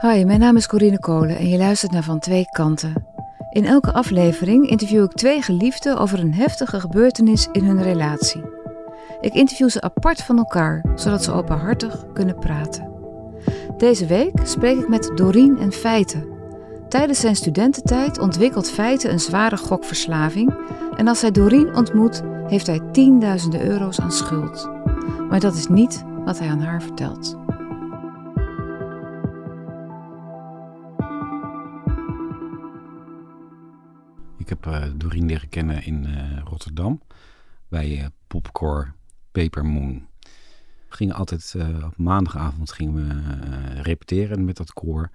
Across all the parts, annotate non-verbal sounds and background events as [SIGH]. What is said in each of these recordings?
Hoi, mijn naam is Corine Kolen en je luistert naar Van Twee Kanten. In elke aflevering interview ik twee geliefden over een heftige gebeurtenis in hun relatie. Ik interview ze apart van elkaar, zodat ze openhartig kunnen praten. Deze week spreek ik met Dorien en Feiten. Tijdens zijn studententijd ontwikkelt Feiten een zware gokverslaving en als hij Dorien ontmoet, heeft hij tienduizenden euro's aan schuld. Maar dat is niet wat hij aan haar vertelt. Heb uh, Doreen leren kennen in uh, Rotterdam bij uh, Popcore Paper Moon. We gingen altijd op maandagavond gingen we repeteren met dat koor.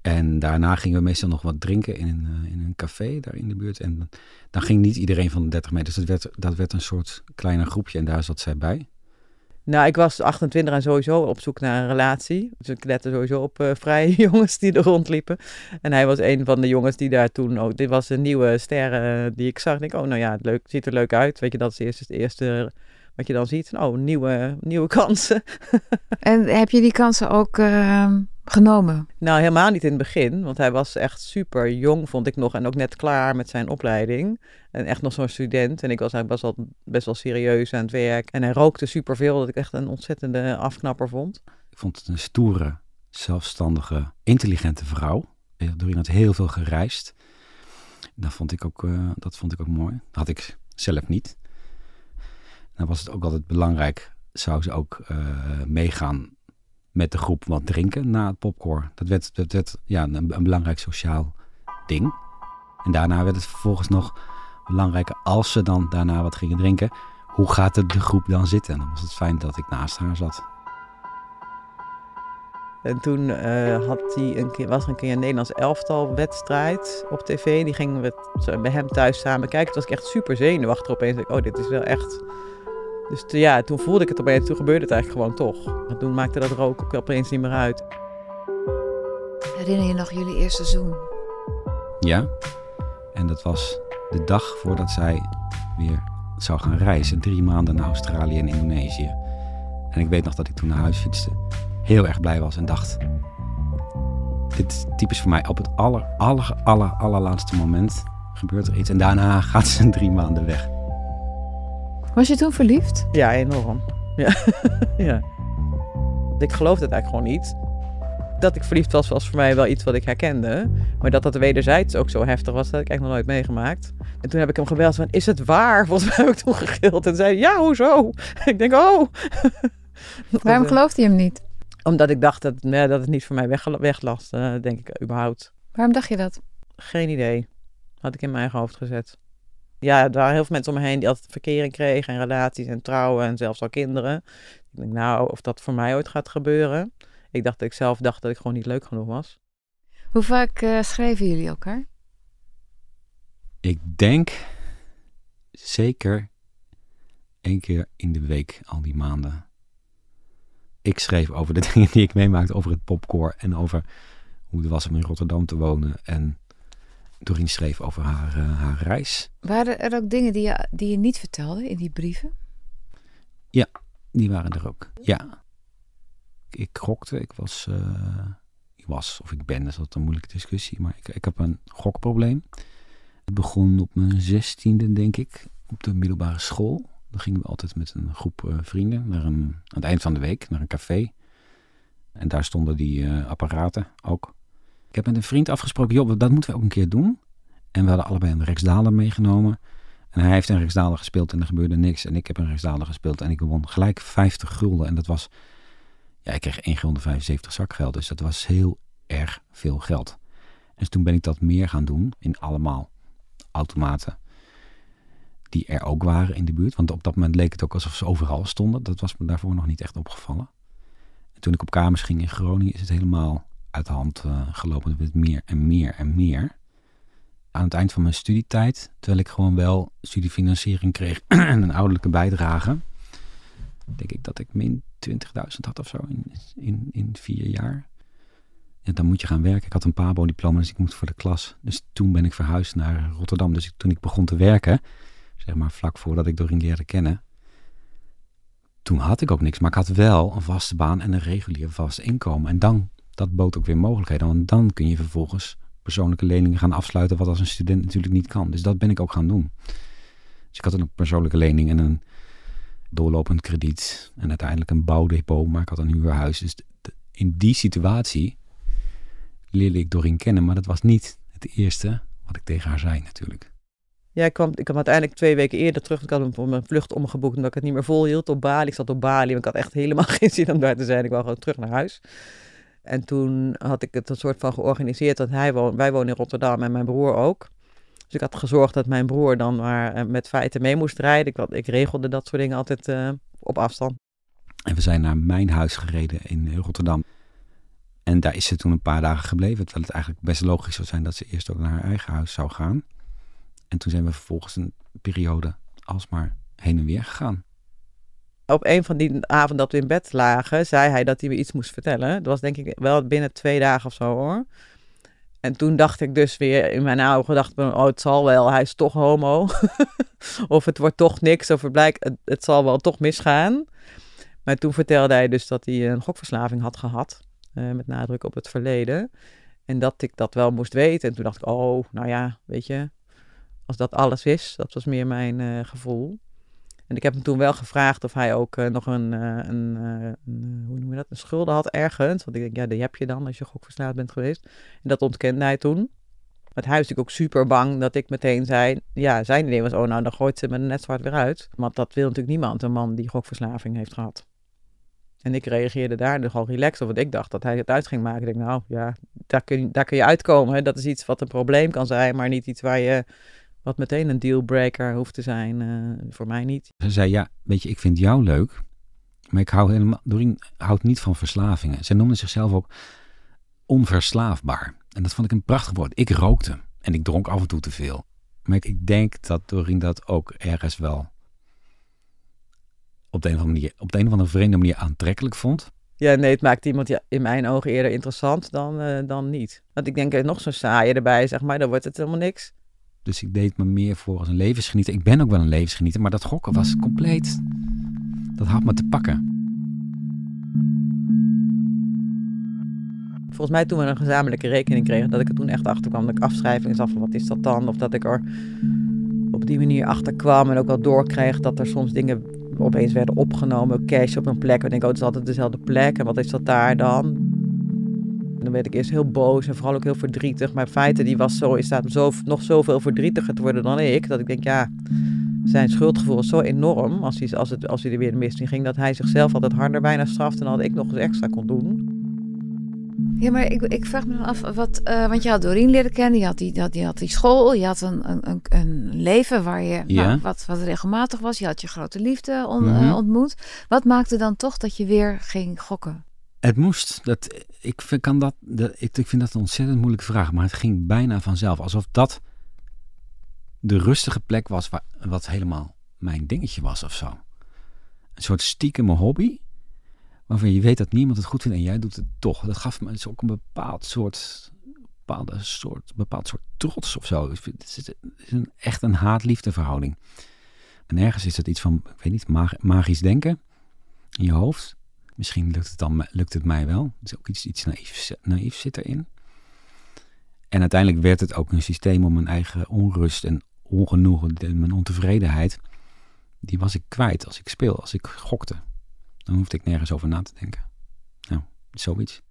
En daarna gingen we meestal nog wat drinken in een, in een café daar in de buurt. En dan ging niet iedereen van de 30 meter. Dus dat werd, dat werd een soort kleiner groepje en daar zat zij bij. Nou, ik was 28 en sowieso op zoek naar een relatie. Dus ik lette sowieso op uh, vrije [LAUGHS] jongens die er rondliepen. En hij was een van de jongens die daar toen ook... Dit was een nieuwe ster uh, die ik zag. Ik denk, oh, nou ja, het leuk, ziet er leuk uit. Weet je, dat is eerst het eerste wat je dan ziet. Oh, nieuwe, nieuwe [LAUGHS] kansen. en heb je die kansen ook uh, genomen? Nou, helemaal niet in het begin. Want hij was echt super jong, vond ik nog. En ook net klaar met zijn opleiding. En echt nog zo'n student. En ik was eigenlijk best wel, best wel serieus aan het werk. En hij rookte superveel, dat ik echt een ontzettende afknapper vond. Ik vond het een stoere, zelfstandige, intelligente vrouw. Doreen had heel veel gereisd. Dat vond ik ook, uh, dat vond ik ook mooi. Dat had ik zelf niet. Dan was het ook altijd belangrijk, zou ze ook uh, meegaan met de groep wat drinken na het popcorn. Dat werd, ja, een, belangrijk sociaal ding. En daarna werd het vervolgens nog belangrijker als ze dan daarna wat gingen drinken. Hoe gaat het de groep dan zitten? En dan was het fijn dat ik naast haar zat. En toen uh, had hij een keer, was er een keer een Nederlands elftal wedstrijd op tv. Die gingen we bij hem thuis samen kijken. Toen was ik echt super zenuwachtig opeens. Oh, dit is wel echt dus ja, toen voelde ik het opeens, toen gebeurde het eigenlijk gewoon toch. En toen maakte dat rook ook opeens niet meer uit. Herinner je nog jullie eerste zoen? Ja, en dat was de dag voordat zij weer zou gaan reizen. Drie maanden naar Australië en Indonesië. En ik weet nog dat ik toen naar huis fietste. Heel erg blij was en dacht... Dit is typisch voor mij. Op het aller, aller, aller, allerlaatste moment gebeurt er iets. En daarna [LAUGHS] gaat ze drie maanden weg. Was je toen verliefd? Ja, enorm. Ja. [LAUGHS] ja. Ik geloofde het eigenlijk gewoon niet. Dat ik verliefd was, was voor mij wel iets wat ik herkende. Maar dat dat wederzijds ook zo heftig was, dat ik echt nog nooit meegemaakt. En toen heb ik hem gebeld van, is het waar? [LAUGHS] Volgens mij heb ik toen gegild en zei, ja, hoezo? [LAUGHS] ik denk, oh. Waarom geloofde je hem niet? Omdat ik dacht dat, nee, dat het niet voor mij weg, weglast, uh, denk ik überhaupt. Waarom dacht je dat? Geen idee. Had ik in mijn eigen hoofd gezet ja, er waren heel veel mensen om me heen die altijd verkering kregen en relaties en trouwen en zelfs al kinderen. Ik denk, nou, of dat voor mij ooit gaat gebeuren. Ik dacht dat ik zelf dacht dat ik gewoon niet leuk genoeg was. Hoe vaak uh, schrijven jullie elkaar? Ik denk zeker één keer in de week al die maanden. Ik schreef over de [LAUGHS] dingen die ik meemaakte, over het popcore en over hoe het was om in Rotterdam te wonen. En Doreen schreef over haar, uh, haar reis. Waren er ook dingen die je, die je niet vertelde in die brieven? Ja, die waren er ook. Ja. Ik gokte. Ik was, uh, ik was of ik ben, dat is altijd een moeilijke discussie. Maar ik, ik heb een gokprobleem. Het begon op mijn zestiende, denk ik, op de middelbare school. Dan gingen we altijd met een groep uh, vrienden naar een, aan het eind van de week naar een café. En daar stonden die apparaten ook. Ik heb met een vriend afgesproken, joh, dat moeten we ook een keer doen. En we hadden allebei een Rexdaler meegenomen. En hij heeft een Rexdaler gespeeld en er gebeurde niks. En ik heb een Rexdaler gespeeld en ik won gelijk 50 gulden. En dat was, ja, ik kreeg 1 gulden 75 zakgeld. Dus dat was heel erg veel geld. En toen ben ik dat meer gaan doen in allemaal automaten die er ook waren in de buurt. Want op dat moment leek het ook alsof ze overal stonden. Dat was me daarvoor nog niet echt opgevallen. En toen ik op kamers ging in Groningen is het helemaal uit de hand uh, gelopen. Het werd meer en meer en meer. Aan het eind van mijn studietijd, terwijl ik gewoon wel studiefinanciering kreeg [CLEARS THROAT] en een ouderlijke bijdrage, denk ik dat ik min 20.000 had of zo in, in, in vier jaar. Ja, dan moet je gaan werken. Ik had een PABO-diploma, dus ik moest voor de klas. Dus toen ben ik verhuisd naar Rotterdam. Dus toen ik begon te werken, zeg maar vlak voordat ik Doreen leerde kennen, toen had ik ook niks. Maar ik had wel een vaste baan en een regulier vast inkomen. En dan dat bood ook weer mogelijkheden. Want dan kun je vervolgens persoonlijke leningen gaan afsluiten, wat als een student natuurlijk niet kan. Dus dat ben ik ook gaan doen. Dus ik had een persoonlijke lening en een doorlopend krediet en uiteindelijk een bouwdepot, maar ik had een huurhuis. Dus in die situatie leerde ik Doreen kennen, maar dat was niet het eerste wat ik tegen haar zei natuurlijk. Ja, ik kwam, ik kwam uiteindelijk twee weken eerder terug. Ik had mijn vlucht omgeboekt omdat ik het niet meer volhield op Bali. Ik zat op Bali en ik had echt helemaal [LAUGHS] geen zin om daar te zijn. Ik wou gewoon terug naar huis. En toen had ik het een soort van georganiseerd dat hij woont. Wij wonen in Rotterdam en mijn broer ook. Dus ik had gezorgd dat mijn broer dan maar eh, met feiten mee moest rijden. Ik, ik regelde dat soort dingen altijd uh, op afstand. En we zijn naar mijn huis gereden in Rotterdam. En daar is ze toen een paar dagen gebleven. Terwijl het eigenlijk best logisch zou zijn dat ze eerst ook naar haar eigen huis zou gaan. En toen zijn we vervolgens een periode alsmaar heen en weer gegaan. Op een van die avonden dat we in bed lagen, zei hij dat hij me iets moest vertellen. Dat was denk ik wel binnen twee dagen of zo hoor. En toen dacht ik dus weer in mijn oude gedachten, oh het zal wel, hij is toch homo. [LAUGHS] of het wordt toch niks, of het blijkt, het, zal wel toch misgaan. Maar toen vertelde hij dus dat hij een gokverslaving had gehad. Uh, met nadruk op het verleden. En dat ik dat wel moest weten. En toen dacht ik, oh, nou ja, weet je, als dat alles is, dat was meer mijn uh, gevoel. En ik heb hem toen wel gevraagd of hij ook uh, nog een, een, een, hoe noem je dat, een schulden had ergens. Want ik denk, ja, die heb je dan als je gokverslaafd bent geweest. En dat ontkende hij toen. Het huis ik ook super bang dat ik meteen zei, ja, zijn idee was, oh nou, dan gooit ze me net zwart weer uit. Want dat wil natuurlijk niemand, een man die gokverslaving heeft gehad. En ik reageerde daar nogal relaxed op, want ik dacht dat hij het uit ging maken. Ik denk, nou ja, daar kun, daar kun je uitkomen. Dat is iets wat een probleem kan zijn, maar niet iets waar je, wat meteen een dealbreaker hoeft te zijn. Uh, voor mij niet. Ze zei, ja, weet je, ik vind jou leuk, maar ik hou helemaal, Doreen houdt niet van verslavingen. Ze noemde zichzelf ook onverslaafbaar. En dat vond ik een prachtig woord. Ik rookte en ik dronk af en toe te veel. Maar ik, denk dat Doreen dat ook ergens wel op de een of andere manier, op de een of andere vreemde manier aantrekkelijk vond. Ja, nee, het maakt iemand ja, in mijn ogen eerder interessant dan, uh, dan niet. Want ik denk, nog zo'n saaie erbij, zeg maar, dan wordt het helemaal niks. Dus ik deed me meer voor als een levensgenieter. Ik ben ook wel een levensgenieter, maar dat gokken was compleet... Dat had me te pakken. Volgens mij toen we een gezamenlijke rekening kregen, dat ik er toen echt achter kwam dat ik afschrijvingen zag van wat is dat dan? Of dat ik er op die manier achter kwam en ook wel doorkreeg dat er soms dingen opeens werden opgenomen, cash op een plek. Ik denk, oh, het is altijd dezelfde plek. En wat is dat daar dan? En dan werd ik eerst heel boos en vooral ook heel verdrietig. Maar in feite, die was zo in staat om zo, nog zoveel verdrietiger te worden dan ik. Dat ik denk, ja, zijn schuldgevoel is zo enorm als hij, als, het, als hij er weer de mist in ging. Dat hij zichzelf altijd harder bijna strafte dan dat ik nog eens extra kon doen. Ja, maar ik, ik vraag me dan af, wat, uh, want je had Doreen leren kennen, je had die, die, die had die school, je had een, een, een leven waar je ja. nou, wat, wat regelmatig was, je had je grote liefde on, mm -hmm. uh, ontmoet. Wat maakte dan toch dat je weer ging gokken? Het moest. Dat, ik, vind, kan dat, ik, ik vind dat een ontzettend moeilijke vraag, maar het ging bijna vanzelf. Alsof dat de rustige plek was waar, wat helemaal mijn dingetje was of zo. Een soort stiekeme hobby waarvan je weet dat niemand het goed vindt en jij doet het toch. Dat gaf me ook een bepaald soort, bepaalde soort, bepaald soort trots of zo. Het is, een, echt een haat-liefde verhouding. En ergens is dat iets van, ik weet niet, mag, magisch denken in je hoofd. Misschien lukt het dan lukt het mij wel. Is ook iets, iets naïefs, zit erin. En uiteindelijk werd het ook een systeem om mijn eigen onrust en ongenoegen en mijn ontevredenheid. Die was ik kwijt als ik speel, als ik gokte. Dan hoefde ik nergens over na te denken. Nou, zoiets.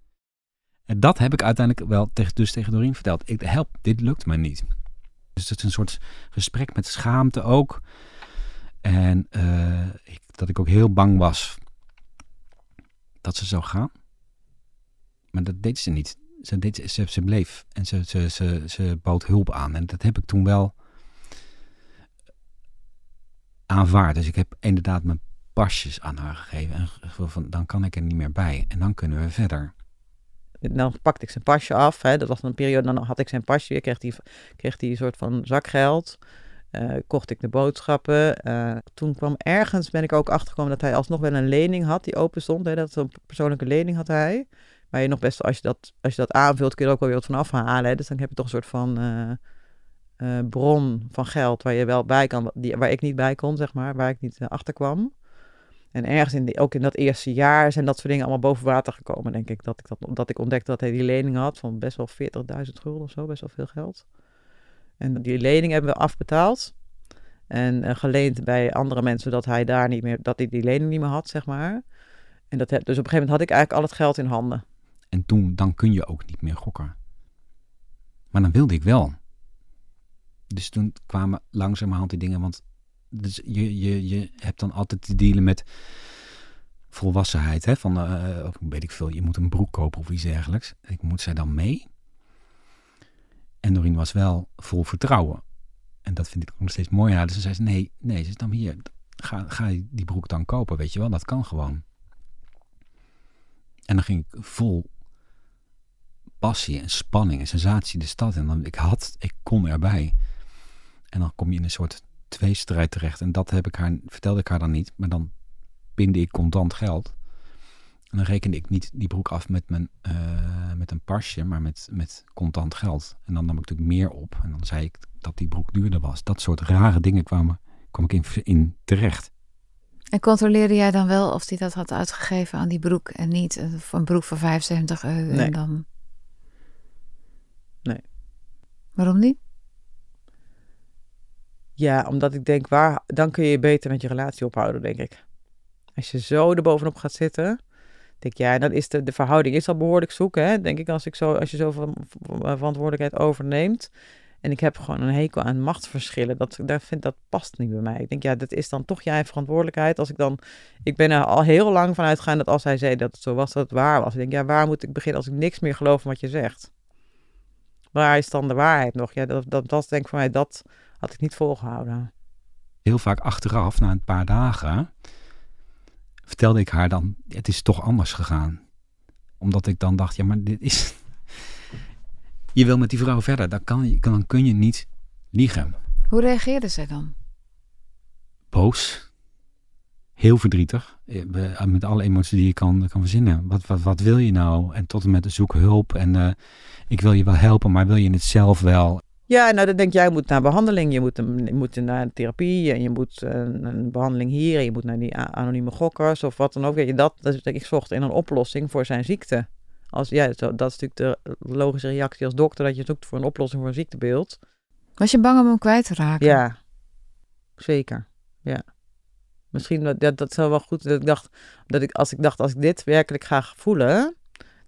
En dat heb ik uiteindelijk wel dus tegen Doreen verteld. Ik, help, dit lukt me niet. Dus het is een soort gesprek met schaamte ook. En uh, ik, dat ik ook heel bang was dat ze zou gaan. Maar dat deed ze niet. Ze, deed, ze, ze bleef en ze, ze, ze, bood hulp aan. En dat heb ik toen wel aanvaard. Dus ik heb inderdaad mijn pasjes aan haar gegeven. En van, dan kan ik er niet meer bij. En dan kunnen we verder. Dan pakte ik zijn pasje af. Hè. Dat was een periode, dan had ik zijn pasje weer. Kreeg hij kreeg die een soort van zakgeld. Uh, kocht ik de boodschappen. Uh, toen kwam ergens, ben ik ook achtergekomen dat hij alsnog wel een lening had die open stond. Hè. Dat een persoonlijke lening had hij. Maar je nog best, als je dat, als je dat aanvult, kun je er ook wel weer wat van afhalen. Hè. Dus dan heb je toch een soort van uh, bron van geld waar je wel bij kan, die, waar ik niet bij kon, zeg maar, waar ik niet achter kwam. En ergens in ook in dat eerste jaar zijn dat soort dingen allemaal boven water gekomen, denk ik. Dat ik, dat, dat ik ontdekte dat hij die lening had van best wel 40.000 gulden of zo, best wel veel geld. En die lening hebben we afbetaald. En uh, geleend bij andere mensen, zodat hij daar niet meer, dat hij die lening niet meer had, zeg maar. En dat, dus op een gegeven moment had ik eigenlijk al het geld in handen. En toen, dan kun je ook niet meer gokken. Maar dan wilde ik wel. Dus toen kwamen langzamerhand die dingen, want dus je, je, je hebt dan altijd te dealen met volwassenheid. Hè? Van, uh, weet ik veel, je moet een broek kopen of iets dergelijks. Ik moet zij dan mee? En Doreen was wel vol vertrouwen. En dat vind ik nog steeds mooi. Dus ze zei, nee, nee, ze dan hier, ga, ga die broek dan kopen, weet je wel. Dat kan gewoon. En dan ging ik vol passie en spanning en sensatie de stad. En dan, ik had, ik kon erbij. En dan kom je in een soort tweestrijd terecht. En dat heb ik haar, vertelde ik haar dan niet. Maar dan pinde ik contant geld. En dan rekende ik niet die broek af met, mijn, uh, met een pasje, maar met, met contant geld. En dan nam ik natuurlijk meer op. En dan zei ik dat die broek duurder was. Dat soort rare dingen kwamen, kwam ik in, in terecht. En controleerde jij dan wel of hij dat had uitgegeven aan die broek en niet een broek voor 75 euro? Nee. En dan... Nee. Waarom niet? Ja, omdat ik denk, waar, dan kun je beter met je relatie ophouden, denk ik. Als je zo erbovenop gaat zitten, denk ja, dan is de, de verhouding is al behoorlijk zoek, hè? Denk ik, als, ik zo, als je zoveel verantwoordelijkheid overneemt. En ik heb gewoon een hekel aan machtsverschillen. Dat, daar vind, dat past niet bij mij. Ik denk, ja, dat is dan toch jij verantwoordelijkheid. Als ik dan, ik ben er al heel lang van uitgegaan dat als hij zei dat het zo was, dat het waar was. Ik denk, ja, waar moet ik beginnen als ik niks meer geloof van wat je zegt? Waar is dan de waarheid nog? Ja, dat, dat, dat denk ik voor mij, dat had ik niet volgehouden. Heel vaak achteraf, na een paar dagen, vertelde ik haar dan, het is toch anders gegaan. Omdat ik dan dacht, ja, maar dit is... [LAUGHS] Je wil met die vrouw verder, dan, kan je, dan kun je niet liegen. Hoe reageerde zij dan? Boos. Heel verdrietig. Met alle emoties die je kan, kan verzinnen. Wat, wat, wat wil je nou? En tot en met zoek hulp. En uh, ik wil je wel helpen, maar wil je het zelf wel? Ja, nou dan denk jij, je moet naar behandeling, je moet, je moet naar therapie en je moet een, een behandeling hier en je moet naar die anonieme gokkers of wat dan ook. Je, dat, dat ik zocht in een oplossing voor zijn ziekte. Als, ja, dat is natuurlijk de logische reactie als dokter, dat je zoekt voor een oplossing voor een ziektebeeld. Was je bang om hem kwijt te raken? Ja, zeker. Ja. Misschien dat, dat zou wel goed. Dat ik dacht, dat ik, als ik dacht, als ik dit werkelijk ga voelen,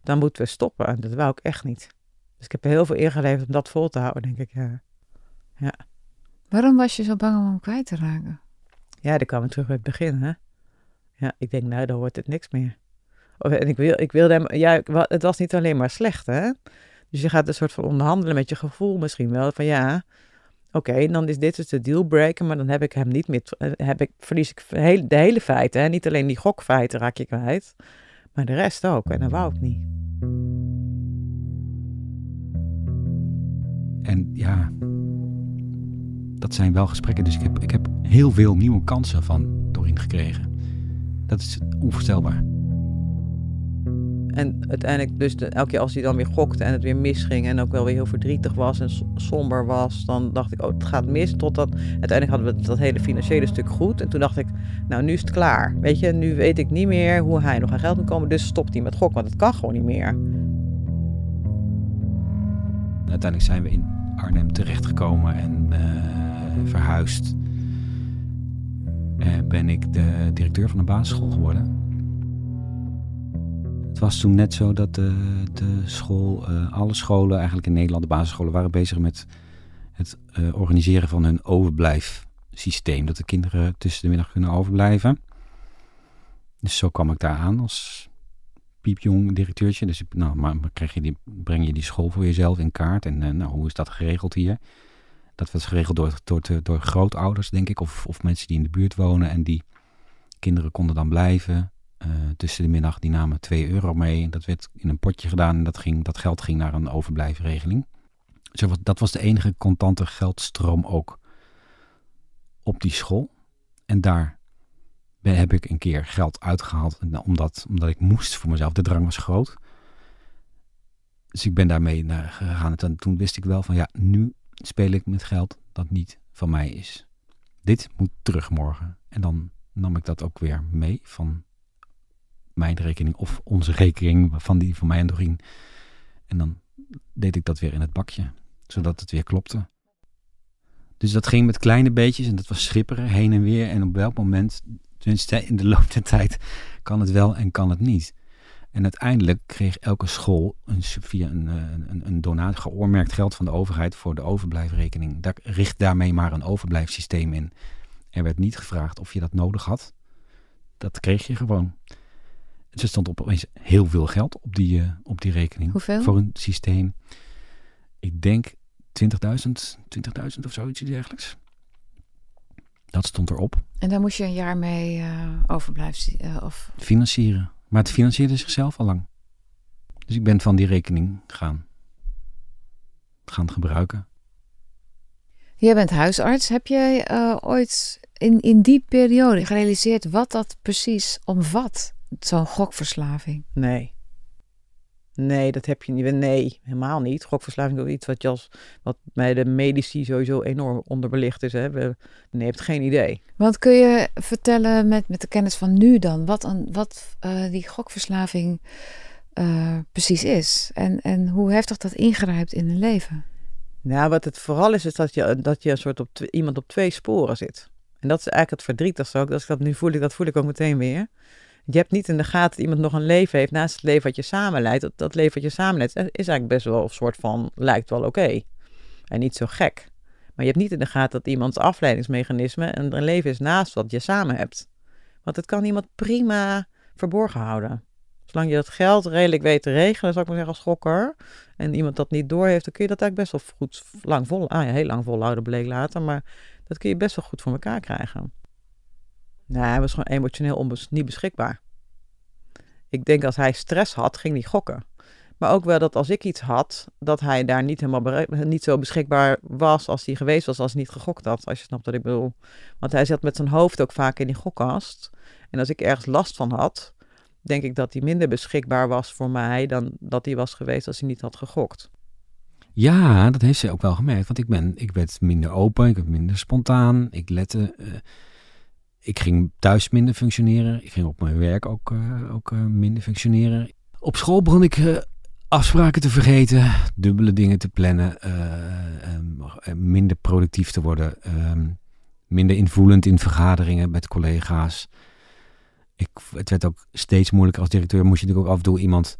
dan moeten we stoppen. Dat wou ik echt niet. Dus ik heb er heel veel ingeleverd om dat vol te houden, denk ik. Ja. ja. Waarom was je zo bang om hem kwijt te raken? Ja, dan kwamen we terug bij het begin, hè. Ja, ik denk, nou, dan wordt het niks meer. Of, en ik, wil, ik wilde hem, ja, het was niet alleen maar slecht, hè. Dus je gaat een soort van onderhandelen met je gevoel misschien wel. Van ja, oké, okay, dan is dit dus de dealbreaker, maar dan heb ik hem niet meer, heb ik, verlies ik de hele feiten. Hè? Niet alleen die gokfeiten raak je kwijt, maar de rest ook. En dat wou ik niet. En ja, dat zijn wel gesprekken. Dus ik heb, ik heb heel veel nieuwe kansen van Doreen gekregen. Dat is onvoorstelbaar. En uiteindelijk, dus de, elke keer als hij dan weer gokte en het weer misging en ook wel weer heel verdrietig was en somber was, dan dacht ik, oh, het gaat mis. Totdat uiteindelijk hadden we dat hele financiële stuk goed. En toen dacht ik, nou, nu is het klaar. Weet je, nu weet ik niet meer hoe hij nog aan geld moet komen, dus stopt hij met gok, want het kan gewoon niet meer. Uiteindelijk zijn we in Arnhem terechtgekomen en uh, verhuisd. En ben ik de directeur van de basisschool geworden. Het was toen net zo dat de, de school, uh, alle scholen eigenlijk in Nederland, de basisscholen, waren bezig met het organiseren van hun overblijfsysteem. Dat de kinderen tussen de middag kunnen overblijven. Dus zo kwam ik daar aan als piepjong directeurtje. Dus nou, maar krijg je die, breng je die school voor jezelf in kaart. En uh, nou, hoe is dat geregeld hier? Dat was geregeld door, door, door grootouders, denk ik. Of, of mensen die in de buurt wonen. En die kinderen konden dan blijven. Uh, tussen de middag, die namen 2 euro mee. Dat werd in een potje gedaan. En dat, ging, dat geld ging naar een overblijfregeling. Dus dat was de enige contante geldstroom ook op die school. En daar heb ik een keer geld uitgehaald. Omdat, omdat ik moest voor mezelf. De drang was groot. Dus ik ben daarmee naar gegaan. En toen wist ik wel van ja, nu speel ik met geld dat niet van mij is. Dit moet terug morgen. En dan nam ik dat ook weer mee van mijn rekening of onze rekening van die van mij en Doreen. En dan deed ik dat weer in het bakje, zodat het weer klopte. Dus dat ging met kleine beetjes en dat was schipperen heen en weer. En op welk moment, tenminste in de loop der tijd, kan het wel en kan het niet. En uiteindelijk kreeg elke school een, via een, een, een donatie geoormerkt geld van de overheid voor de overblijfrekening. Daar, richt daarmee maar een overblijfsysteem in. Er werd niet gevraagd of je dat nodig had. Dat kreeg je gewoon. Dus er stond opeens heel veel geld op die, uh, op die rekening. Hoeveel? Voor een systeem. Ik denk 20.000, 20.000 of zoiets dergelijks. Dat stond erop. En daar moest je een jaar mee uh, overblijven? Uh, of... Financieren. Maar het financierde zichzelf al lang. Dus ik ben van die rekening gaan, gaan gebruiken. Jij bent huisarts. Heb jij uh, ooit in, in die periode gerealiseerd wat dat precies omvat? Zo'n gokverslaving? Nee. Nee, dat heb je niet. Nee, helemaal niet. Gokverslaving is iets wat, jas, wat bij de medici sowieso enorm onderbelicht is. Hè. We, nee, je hebt geen idee. Want kun je vertellen met, met de kennis van nu dan, wat, een, wat uh, die gokverslaving uh, precies is? En, en hoe heftig dat ingrijpt in een leven? Nou, wat het vooral is, is dat je, dat je een soort op iemand op twee sporen zit. En dat is eigenlijk het verdrietigste ook. Dat ik dat nu voel, ik, dat voel ik ook meteen weer. Je hebt niet in de gaten dat iemand nog een leven heeft naast het leven wat je samen leidt. Dat, leven wat je samen leidt is eigenlijk best wel een soort van, lijkt wel oké. En niet zo gek. Maar je hebt niet in de gaten dat iemands afleidingsmechanisme en een leven is naast wat je samen hebt. Want het kan iemand prima verborgen houden. Zolang je dat geld redelijk weet te regelen, zou ik maar zeggen als schokker, en iemand dat niet door heeft, dan kun je dat eigenlijk best wel goed lang vol, ah ja, heel lang volhouden bleek later, maar dat kun je best wel goed voor elkaar krijgen. Nee, hij was gewoon emotioneel onbes niet beschikbaar. Ik denk als hij stress had, ging hij gokken. Maar ook wel dat als ik iets had, dat hij daar niet helemaal niet zo beschikbaar was als hij geweest was als hij niet gegokt had. Als je snapt wat ik bedoel. Want hij zat met zijn hoofd ook vaak in die gokkast. En als ik ergens last van had, denk ik dat hij minder beschikbaar was voor mij dan dat hij was geweest als hij niet had gegokt. Ja, dat heeft ze ook wel gemerkt. Want ik, ben, ik werd minder open, ik werd minder spontaan. Ik lette. Uh, ik ging thuis minder functioneren. Ik ging op mijn werk ook, uh, ook uh, minder functioneren. Op school begon ik afspraken te vergeten, dubbele dingen te plannen, um, minder productief te worden, um, minder invoelend in vergaderingen met collega's. Ik, het werd ook steeds moeilijker als directeur. Moest je natuurlijk ook af en toe iemand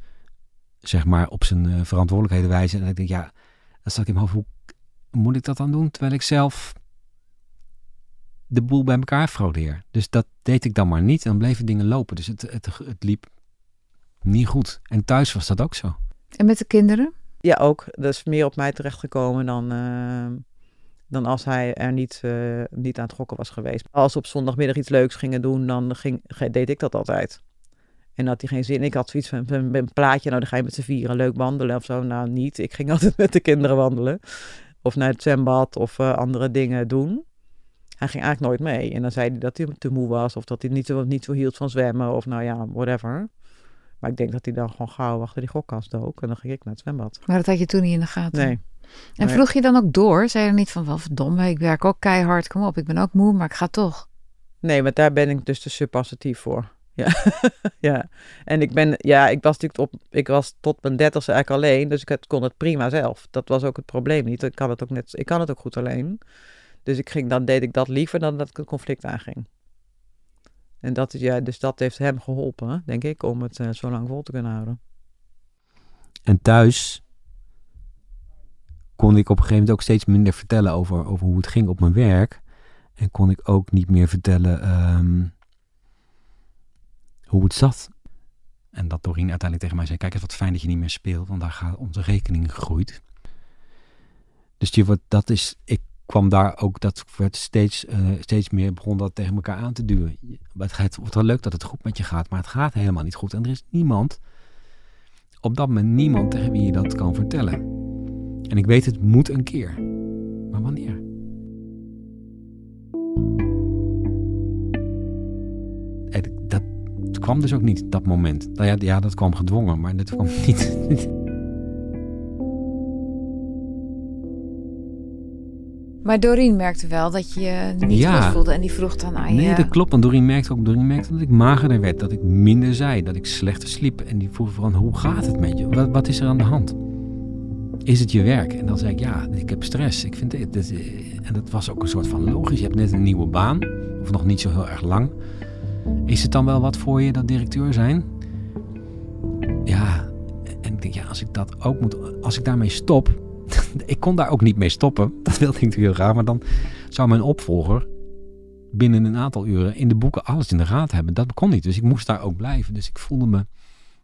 zeg maar, op zijn verantwoordelijkheden wijzen. En ik denk, ja, dan zat ik in mijn hoofd, hoe moet ik dat dan doen? Terwijl ik zelf de boel bij elkaar fraudeer. Dus dat deed ik dan maar niet. En dan bleven dingen lopen. Dus het, het, het liep niet goed. En thuis was dat ook zo. En met de kinderen? Ja, ook. Dat is meer op mij terechtgekomen dan, uh, dan als hij er niet, uh, niet aan het gokken was geweest. Als we op zondagmiddag iets leuks gingen doen, dan ging, deed ik dat altijd. En had hij geen zin. Ik had zoiets van een plaatje, nou dan ga je met z'n vieren leuk wandelen of zo. Nou, niet. Ik ging [LAUGHS] altijd met de kinderen wandelen. Of naar het zwembad of uh, andere dingen doen. Hij ging eigenlijk nooit mee. En dan zei hij dat hij te moe was of dat hij niet zo, niet zo hield van zwemmen of nou ja, whatever. Maar ik denk dat hij dan gewoon gauw achter die gokkast ook. En dan ging ik naar het zwembad. Maar dat had je toen niet in de gaten? Nee. En vroeg je dan ook door? Zei je er niet van, wel verdomme, ik werk ook keihard. Kom op, ik ben ook moe, maar ik ga toch. Nee, want daar ben ik dus te subpassitief voor. Ja, [LAUGHS] ja. En ik ben, ja, ik was natuurlijk op, ik was tot mijn dertigste eigenlijk alleen, dus ik kon het prima zelf. Dat was ook het probleem niet. Ik kan het ook net, ik kan het ook goed alleen. Dus ik ging, dan deed ik dat liever dan dat ik het conflict aanging. En dat, is, ja, dus dat heeft hem geholpen, denk ik, om het uh, zo lang vol te kunnen houden. En thuis kon ik op een gegeven moment ook steeds minder vertellen over, over hoe het ging op mijn werk. En kon ik ook niet meer vertellen um, hoe het zat. En dat Doreen uiteindelijk tegen mij zei: Kijk eens, wat fijn dat je niet meer speelt, want daar gaat onze rekening groeit. Dus je dat is, ik kwam daar ook, dat werd steeds, uh, steeds meer begon dat tegen elkaar aan te duwen. Het wordt wel leuk dat het goed met je gaat, maar het gaat helemaal niet goed. En er is niemand, op dat moment niemand tegen wie je dat kan vertellen. En ik weet, het moet een keer. Maar wanneer? Dat kwam dus ook niet, dat moment. Nou ja, ja dat kwam gedwongen, maar dat kwam [LAUGHS] niet. Maar Doreen merkte wel dat je je niet Ja. goed voelde en die vroeg dan aan je... Nee, dat klopt. Want Doreen merkte ook Doreen merkte dat ik magerder werd. Dat ik minder zei. Dat ik slechter sliep. En die vroeg van, hoe gaat het met je? Wat, wat is er aan de hand? Is het je werk? En dan zei ik, ja, ik heb stress. Ik vind dit, dit- en dat was ook een soort van logisch. Je hebt net een nieuwe baan. Of nog niet zo heel erg lang. Is het dan wel wat voor je, dat directeur zijn? Ja, en ik denk, ja, als ik dat ook moet... Als ik daarmee stop... [LAUGHS] ik kon daar ook niet mee stoppen. [LAUGHS] Dat wilde ik natuurlijk heel graag. Maar dan zou mijn opvolger binnen een aantal uren in de boeken alles in de raad hebben. Dat kon niet. Dus ik moest daar ook blijven. Dus ik voelde me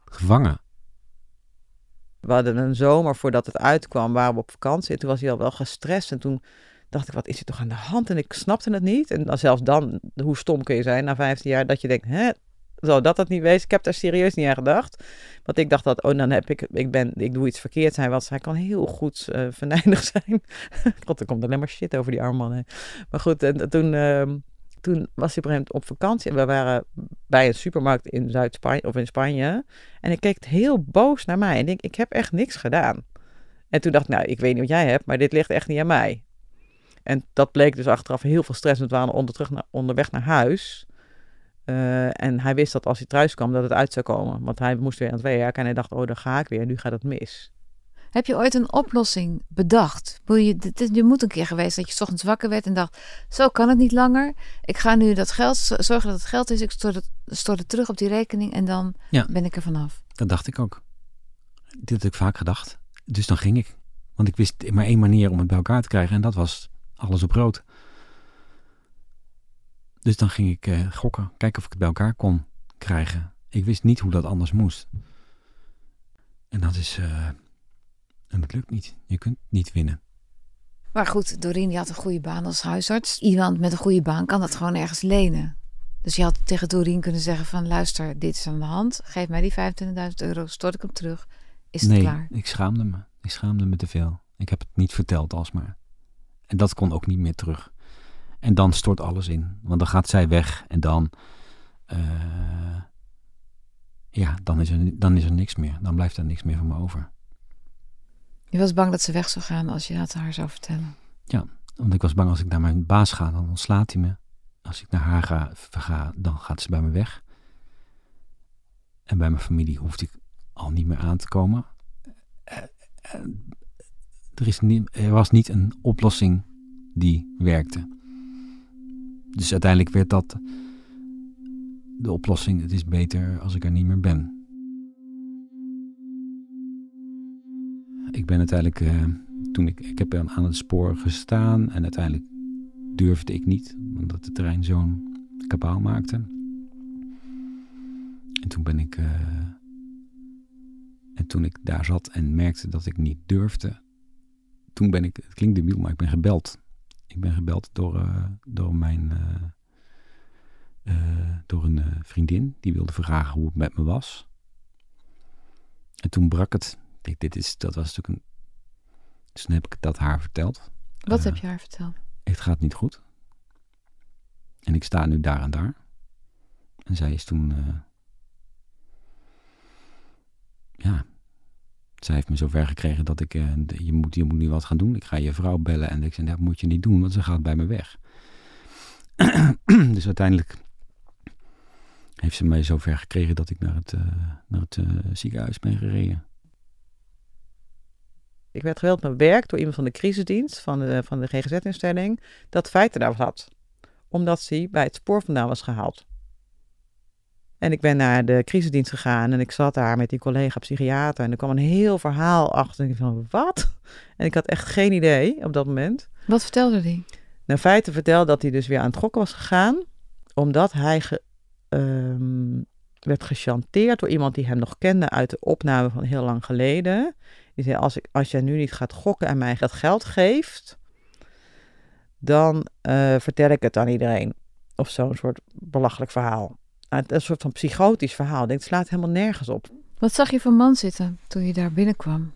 gevangen. We hadden een zomer voordat het uitkwam, waren we op vakantie. En toen was hij al wel gestrest. En toen dacht ik, wat is er toch aan de hand? En ik snapte het niet. En dan, zelfs dan, hoe stom kun je zijn na 15 jaar, dat je denkt, hè, zou dat het niet wezen? Ik heb daar serieus niet aan gedacht. Want ik dacht dat, oh, dan heb ik, ik ben, ik doe iets verkeerd. Hij was, hij kan heel goed eh venijnig [LAUGHS] zijn. God, er komt alleen maar shit over die arme man. Maar goed, en toen, ehm, toen was hij op op vakantie. En we waren bij een supermarkt in Zuid-Spanje, of in Spanje. En hij keek heel boos naar mij. En ik denk, ik heb echt niks gedaan. En toen dacht ik, nou, ik weet niet wat jij hebt, maar dit ligt echt niet aan mij. En dat bleek dus achteraf heel veel stress. Want we waren onder, terug naar, onderweg naar huis. Eh, en hij wist dat als hij thuis kwam, dat het uit zou komen. Want hij moest weer aan het werk. En hij dacht, oh, dan ga ik weer. Nu gaat het mis. Heb je ooit een oplossing bedacht? Wil je, je moet een keer geweest dat je 's ochtends wakker werd en dacht: Zo kan het niet langer. Ik ga nu dat geld zorgen dat het geld is. Ik stort het, stort het terug op die rekening en dan Ja. ben ik er vanaf. Dat dacht ik ook. Dit heb ik vaak gedacht. Dus dan ging ik. Want ik wist maar één manier om het bij elkaar te krijgen. En dat was alles op rood. Dus dan ging ik eh, gokken. Kijken of ik het bij elkaar kon krijgen. Ik wist niet hoe dat anders moest. En dat is... eh, en dat lukt niet. Je kunt niet winnen. Maar goed, Doreen die had een goede baan als huisarts. Iemand met een goede baan kan dat gewoon ergens lenen. Dus je had tegen Doreen kunnen zeggen van... Luister, dit is aan de hand. Geef mij die 25.000 euro, stort ik hem terug. Is het nee, klaar? ik schaamde me. Ik schaamde me te veel. Ik heb het niet verteld alsmaar. En dat kon ook niet meer terug. En dan stort alles in. Want dan gaat zij weg en dan... eh, ja, dan is, er, dan is er niks meer. Dan blijft er niks meer van me over. Je was bang dat ze weg zou gaan als je dat haar zou vertellen. Want ik was bang als ik naar mijn baas ga, dan ontslaat hij me. Als ik naar haar ga, ga, dan gaat ze bij me weg. En bij mijn familie hoeft ik al niet meer aan te komen. Eh, eh, Er, is niet, er was niet een oplossing die werkte. Dus uiteindelijk werd dat de oplossing. Het is beter als ik er niet meer ben. Ik ben uiteindelijk, eh, toen ik, ik heb aan het spoor gestaan en uiteindelijk durfde ik niet, omdat de trein zo'n kabaal maakte. En toen ben ik, eh, en toen ik daar zat en merkte dat ik niet durfde, toen ben ik, het klinkt debiel, maar ik ben gebeld. Ik ben gebeld door, eh, door mijn, eh, eh, door een vriendin, die wilde vragen hoe het met me was. En toen brak het. Ik denk, dit is, dat was natuurlijk een. Dus toen heb ik dat haar verteld. Wat heb je haar verteld? Het gaat niet goed. En ik sta nu daar en daar. En zij is toen. ja. Zij heeft me zover gekregen dat ik. de- je, moet, je moet nu wat gaan doen. Ik ga je vrouw bellen. En ik zei: Dat moet je niet doen, want ze gaat bij me weg. [CLEARS THROAT] dus uiteindelijk. Heeft ze mij zover gekregen dat ik naar het, eh, naar het eh, ziekenhuis ben gereden. Ik werd geweld mijn werk door iemand van de crisisdienst van de, van de GGZ-instelling dat feiten daar had. Omdat hij bij het spoor vandaan was gehaald. En ik ben naar de crisisdienst gegaan en ik zat daar met die collega psychiater. En er kwam een heel verhaal achter. En ik van, wat? En ik had echt geen idee op dat moment. Wat vertelde die? Nou, feiten vertelde dat hij dus weer aan het gokken was gegaan. Omdat hij ge- ehm, werd gechanteerd door iemand die hem nog kende uit de opname van heel lang geleden. Die zei, als, ik, als jij nu niet gaat gokken en mij dat geld geeft, dan eh, vertel ik het aan iedereen. Of zo'n soort belachelijk verhaal. Ah, Een soort van psychotisch verhaal. Ik denk, het slaat helemaal nergens op. Wat zag je voor man zitten toen je daar binnenkwam?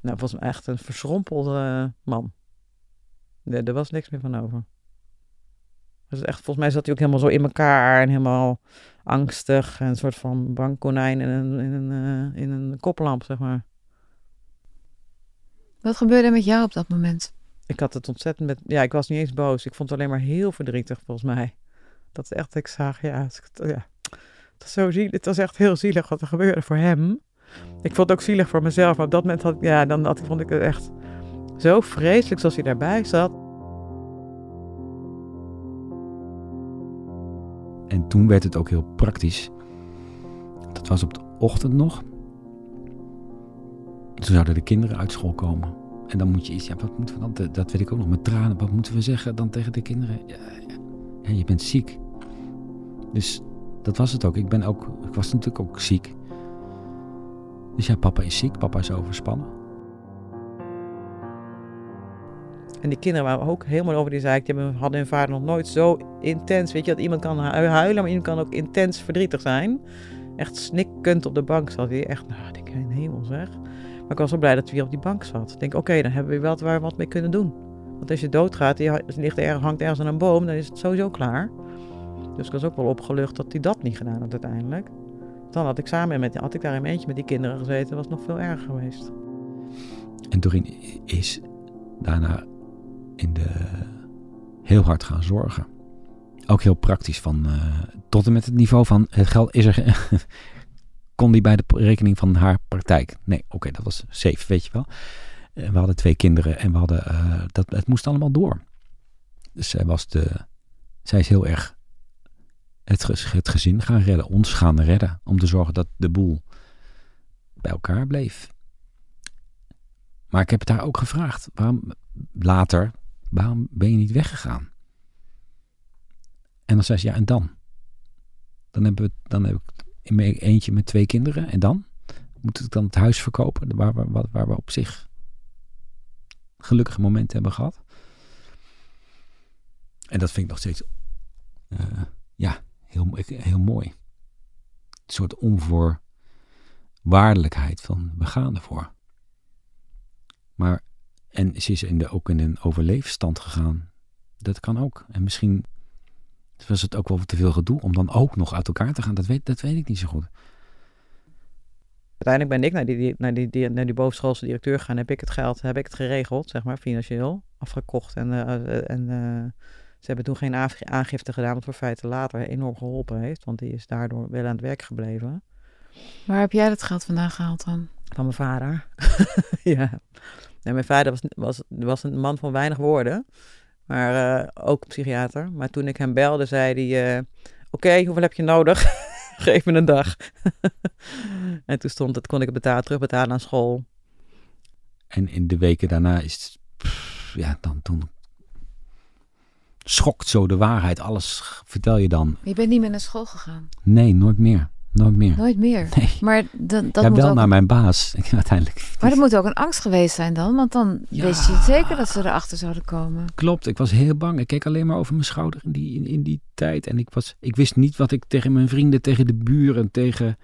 Nou, volgens mij echt een verschrompelde man. Nee, er was niks meer van over. Dus echt, volgens mij zat hij ook helemaal zo in elkaar en helemaal angstig. En een soort van bankkonijn in een, in een, eh, in een koplamp, zeg maar. Wat gebeurde er met jou op dat moment? ik had het ontzettend met... Ja, ik was niet eens boos. Ik vond het alleen maar heel verdrietig, volgens mij. Dat is echt, ik zag, ja, ja. Het was zo zielig. Het was echt heel zielig wat er gebeurde voor hem. Ik vond het ook zielig voor mezelf. Maar op dat moment had, ja, dan vond ik het echt zo vreselijk zoals hij daarbij zat. En toen werd het ook heel praktisch. Dat was op de ochtend nog. Toen zouden de kinderen uit school komen. En dan moet je iets, ja, wat moeten we dan, dat weet ik ook nog met tranen, wat moeten we zeggen dan tegen de kinderen? Ja, ja, je bent ziek. Dus dat was het ook. Ik ben ook, ik was natuurlijk ook ziek. Dus ja, papa is ziek, papa is overspannen. En die kinderen waren ook helemaal over die zaak. Die hadden hun vader nog nooit zo intens. Weet je, dat iemand kan huilen, maar iemand kan ook intens verdrietig zijn. Echt snikkend op de bank zat hij. Echt, nou, ik denk in hemel zeg. Maar ik was zo blij dat hij op die bank zat. Ik denk, oké, dan hebben we wel waar wat mee kunnen doen. Want als je doodgaat, je ligt er, hangt ergens aan een boom, dan is het sowieso klaar. Dus ik was ook wel opgelucht dat hij dat niet gedaan had uiteindelijk. Dan had ik samen met, had ik daar in eentje met die kinderen gezeten, was nog veel erger geweest. En Doreen is daarna in de, heel hard gaan zorgen. Ook heel praktisch van uh, tot en met het niveau van het geld is er. [LAUGHS] kon die bij de rekening van haar praktijk? Nee, oké, dat was safe, weet je wel. En we hadden twee kinderen en we hadden, uh, dat, het moest allemaal door. Dus zij was de, zij is heel erg het, gezin gaan redden, ons gaan redden. Om te zorgen dat de boel bij elkaar bleef. Maar ik heb het daar ook gevraagd. Waarom later, waarom ben je niet weggegaan? En dan zei ze, ja, en dan? Dan, hebben we, dan heb ik in eentje met twee kinderen. En dan? Moet ik dan het huis verkopen waar we, waar, we op zich gelukkige momenten hebben gehad? En dat vind ik nog steeds, uh, ja, heel, heel mooi. Een soort onvoorwaardelijkheid van we gaan ervoor. Maar, en ze is in de, ook in een overleefstand gegaan. Dat kan ook. En misschien was het ook wel te veel gedoe om dan ook nog uit elkaar te gaan. Dat weet, dat weet ik niet zo goed. Uiteindelijk ben ik naar die, naar die, naar die bovenschoolse directeur gegaan. Heb ik het geld, heb ik het geregeld, zeg maar, financieel. Afgekocht. En, uh, en uh, ze hebben toen geen aangifte gedaan, wat voor feiten later enorm geholpen heeft. Want die is daardoor wel aan het werk gebleven. Waar heb jij dat geld vandaan gehaald dan? Van mijn vader. [LAUGHS] ja. mijn vader was, was, was een man van weinig woorden. Maar uh, ook psychiater. Maar toen ik hem belde, zei hij: uh, Oké, hoeveel heb je nodig? [LAUGHS] Geef me een dag. [LAUGHS] en toen stond het, kon ik het betalen, terugbetalen aan school. En in de weken daarna is ja, dan toen schokt zo de waarheid. Alles vertel je dan. Je bent niet meer naar school gegaan? Nee, nooit meer. Nooit meer. Nooit meer? [LAUGHS] Nee. Maar dat, dat ja, moet wel ook... naar mijn baas, [LAUGHS] uiteindelijk. Maar dat moet ook een angst geweest zijn dan, want dan Ja. wist je zeker dat ze erachter zouden komen. Klopt, ik was heel bang. Ik keek alleen maar over mijn schouder in die, in, in die tijd. En ik, was, ik wist niet wat ik tegen mijn vrienden, tegen de buren, tegen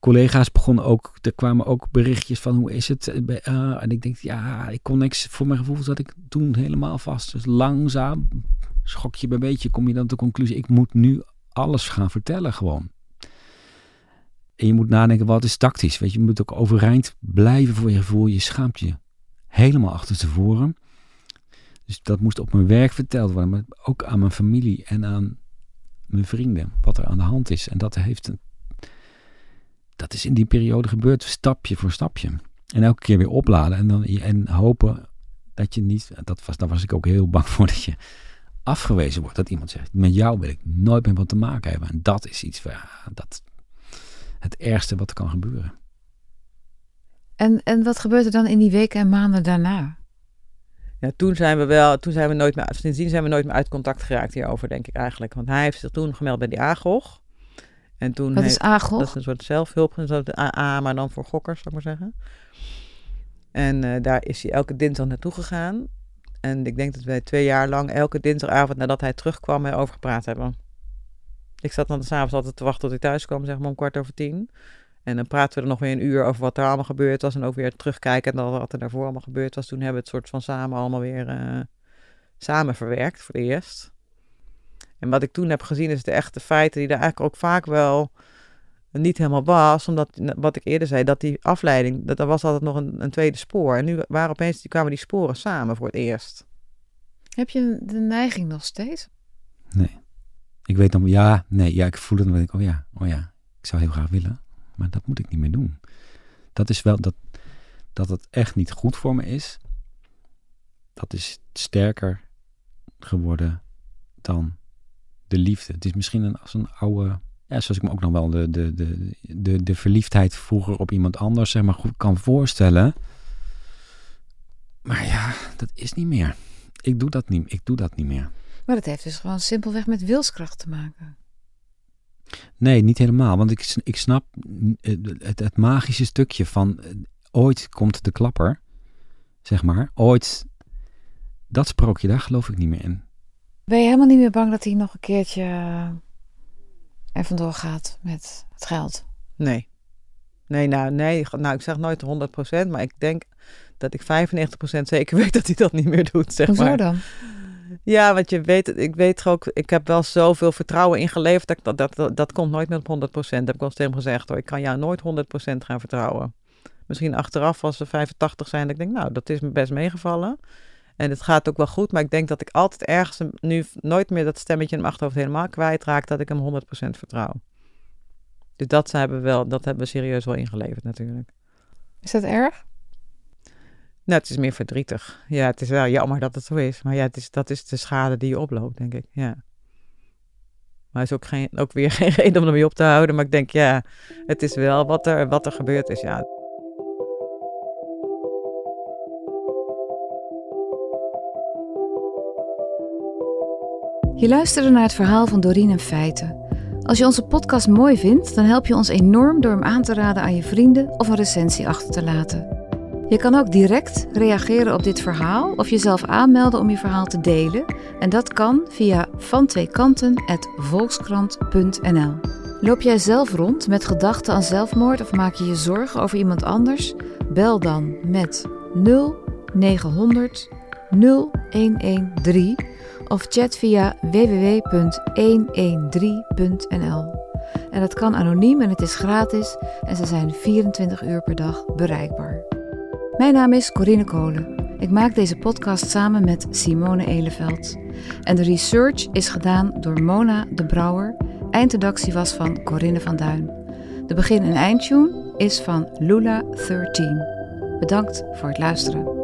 collega's begon ook. Er kwamen ook berichtjes van hoe is het? ah, en ik denk, ja, ik kon niks. Voor mijn gevoel zat ik toen helemaal vast. Dus langzaam, schok je bij beetje, kom je dan tot de conclusie: ik moet nu alles gaan vertellen gewoon. En je moet nadenken, wat is tactisch? Weet je, je moet ook overeind blijven voor je gevoel. Je schaamt je helemaal achter tevoren. Dus dat moest op mijn werk verteld worden, maar ook aan mijn familie en aan mijn vrienden, wat er aan de hand is. En dat heeft een, dat is in die periode gebeurd, stapje voor stapje. En elke keer weer opladen en, dan, en hopen dat je niet, dat was, daar was ik ook heel bang [LAUGHS] voor, dat je afgewezen wordt. Dat iemand zegt, met jou wil ik nooit meer wat te maken hebben. En dat is iets, van, ja, dat, het ergste wat er kan gebeuren. En, en wat gebeurt er dan in die weken en maanden daarna? Ja, toen zijn we wel, toen zijn we nooit meer, sindsdien zijn we nooit meer uit contact geraakt hierover, denk ik eigenlijk. Want hij heeft zich toen gemeld bij die AGOG. En toen Wat is AGOG? Dat is een soort zelfhulp, AA, maar dan voor gokkers, zou ik maar zeggen. En eh, daar is hij elke dinsdag naartoe gegaan. En ik denk dat wij twee jaar lang elke dinsdagavond nadat hij terugkwam erover gepraat hebben. Ik zat dan s'avonds altijd te wachten tot hij thuis kwam, zeg maar om kwart over tien. En dan praten we er nog weer een uur over wat er allemaal gebeurd was. En ook weer terugkijken naar wat er daarvoor allemaal gebeurd was. Toen hebben we het soort van samen allemaal weer eh, samen verwerkt voor het eerst. En wat ik toen heb gezien is de echte feiten die daar eigenlijk ook vaak wel niet helemaal was. Omdat, wat ik eerder zei, dat die afleiding, dat er was altijd nog een, een tweede spoor. En nu waren opeens, die kwamen die sporen samen voor het eerst. Heb je de neiging nog steeds? Nee. Ik weet dan, ja, nee, ja, ik voel het, dan denk ik, oh ja, oh ja, ik zou heel graag willen, maar dat moet ik niet meer doen. Dat is wel, dat, dat het echt niet goed voor me is, dat is sterker geworden dan de liefde. Het is misschien een, als een oude, ja, zoals ik me ook nog wel de, de, de, de, de verliefdheid vroeger op iemand anders zeg maar goed kan voorstellen. Maar ja, dat is niet meer. Ik doe dat niet, ik doe dat niet meer. Maar dat heeft dus gewoon simpelweg met wilskracht te maken. Nee, niet helemaal. Want ik, ik snap het, het magische stukje van ooit komt de klapper, zeg maar. Ooit, dat sprookje, daar geloof ik niet meer in. Ben je helemaal niet meer bang dat hij nog een keertje er vandoor gaat met het geld? Nee. Nee, nou, nee. Nou, ik zeg nooit 100%, maar ik denk dat ik 95% zeker [LAUGHS] weet dat hij dat niet meer doet, zeg Hoezo maar. dan? Ja, want je weet, ik weet ook, ik heb wel zoveel vertrouwen ingeleverd, dat, dat, dat, dat, dat komt nooit met 100%. Dat heb ik al tegen hem gezegd hoor, ik kan jou nooit 100% gaan vertrouwen. Misschien achteraf als ze 85 zijn, dat ik denk, nou, dat is me best meegevallen. En het gaat ook wel goed, maar ik denk dat ik altijd ergens nu nooit meer dat stemmetje in mijn achterhoofd helemaal kwijtraak, dat ik hem 100% vertrouw. Dus dat hebben we wel, dat hebben we serieus wel ingeleverd natuurlijk. Is dat erg? Nou, het is meer verdrietig. Ja, het is wel jammer dat het zo is. Maar ja, het is, dat is de schade die je oploopt, denk ik. Ja. Maar het is ook, geen, ook weer [LAUGHS] geen reden om ermee op te houden. Maar ik denk, ja, het is wel wat er, wat er gebeurd is. Ja. Je luisterde naar het verhaal van Doreen en Feiten. Als je onze podcast mooi vindt, dan help je ons enorm door hem aan te raden aan je vrienden of een recensie achter te laten. Je kan ook direct reageren op dit verhaal of jezelf aanmelden om je verhaal te delen. En dat kan via vantweekanten.volkskrant.nl. Loop jij zelf rond met gedachten aan zelfmoord of maak je je zorgen over iemand anders? Bel dan met 0900 0113 of chat via www.113.nl. En dat kan anoniem en het is gratis en ze zijn 24 uur per dag bereikbaar. Mijn naam is Corine Kolen. Ik maak deze podcast samen met Simone Eleveld. En de research is gedaan door Mona de Brouwer. Eindredactie was van Corinne van Duin. De begin- en eindtune is van Lula13. Bedankt voor het luisteren.